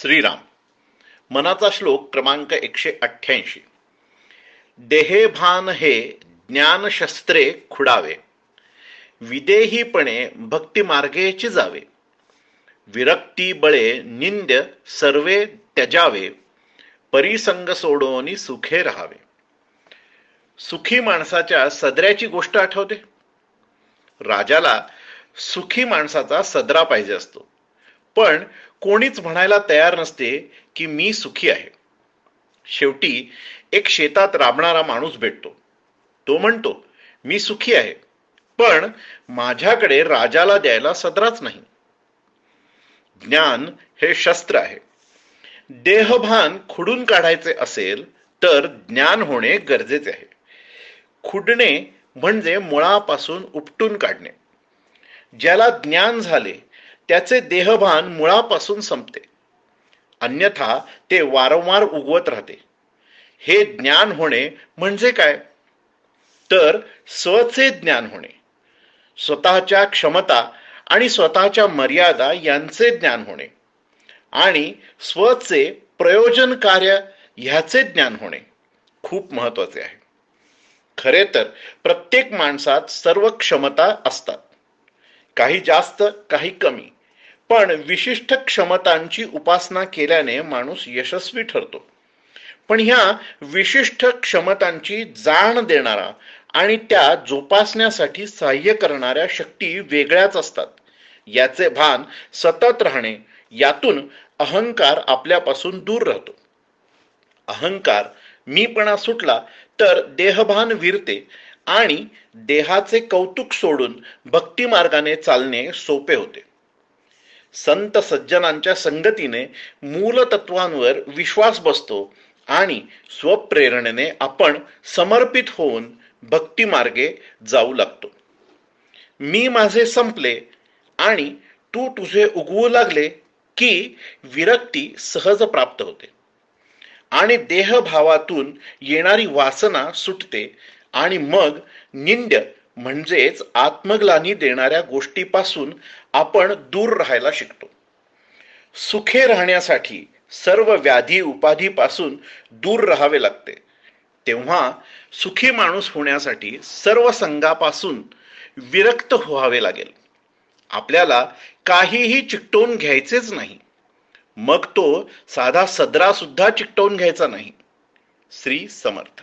श्रीराम. मनाचा श्लोक क्रमांक एकशे अठ्ठ्याऐंशी. देहे भान हे ज्ञानशस्त्रे खुडावे. विदेहीपणे भक्तिमार्गेचे जावे. विरक्ती बळे निंद्य सर्वे त्यजावे. परिसंग सोडोनी सुखे राहावे. सुखी माणसाच्या सदऱ्याची गोष्ट आठवते. राजाला सुखी माणसाचा सदरा पाहिजे असतो. पण कोणीच म्हणायला तयार नसते की मी सुखी आहे. शेवटी एक शेतात राबणारा माणूस भेटतो. तो म्हणतो मी सुखी आहे पण माझ्याकडे राजाला द्यायला सदराच नाही. ज्ञान हे शस्त्र आहे. देहभान खुडून काढायचे असेल तर ज्ञान होणे गरजेचे आहे. खुडणे म्हणजे मुळापासून उपटून काढणे. ज्याला ज्ञान झाले त्याचे देहभान मुळापासून संपते. अन्यथा ते वारंवार उगवत राहते. हे ज्ञान होणे म्हणजे काय? तर स्वचे ज्ञान होणे. स्वतःच्या क्षमता आणि स्वतःच्या मर्यादा यांचे ज्ञान होणे. आणि स्वचे प्रयोजन कार्य ह्याचे ज्ञान होणे. खूप महत्त्वाचे आहे. खरे तर प्रत्येक माणसात सर्व क्षमता असतात. काही जास्त काही कमी. पण विशिष्ट क्षमतांची उपासना केल्याने माणूस यशस्वी ठरतो. पण ह्या विशिष्ट क्षमतांची जाण देणारा आणि त्या जोपासण्यासाठी सहाय्य करणाऱ्या शक्ती वेगळ्याच असतात. याचे भान सतत राहणे यातून अहंकार आपल्यापासून दूर राहतो. अहंकार मीपणा सुटला तर देहभान विरते आणि देहाचे कौतुक सोडून भक्ती मार्गाने चालणे सोपे होते. संत सज्जनांच्या संगतीने मूलतत्वांवर विश्वास बसतो आणि स्वप्रेरणेने आपण समर्पित होऊन भक्ती मार्गे जाऊ लागतो. मी माझे संपले आणि तू तुझे उगवू लागले की विरक्ती सहज प्राप्त होते. आणि देहभावातून येणारी वासना सुटते आणि मग निंद्य म्हणजेच आत्मग्लानी देणाऱ्या गोष्टीपासून आपण दूर राहायला शिकतो. सुखे राहण्यासाठी सर्व व्याधी उपाधीपासून दूर राहावे लागते. तेव्हा सुखी माणूस होण्यासाठी सर्व संघापासून विरक्त व्हावे लागेल. आपल्याला काहीही चिकटवून घ्यायचेच नाही. मग तो साधा सदरा सुद्धा चिकटवून घ्यायचा नाही. श्री समर्थ.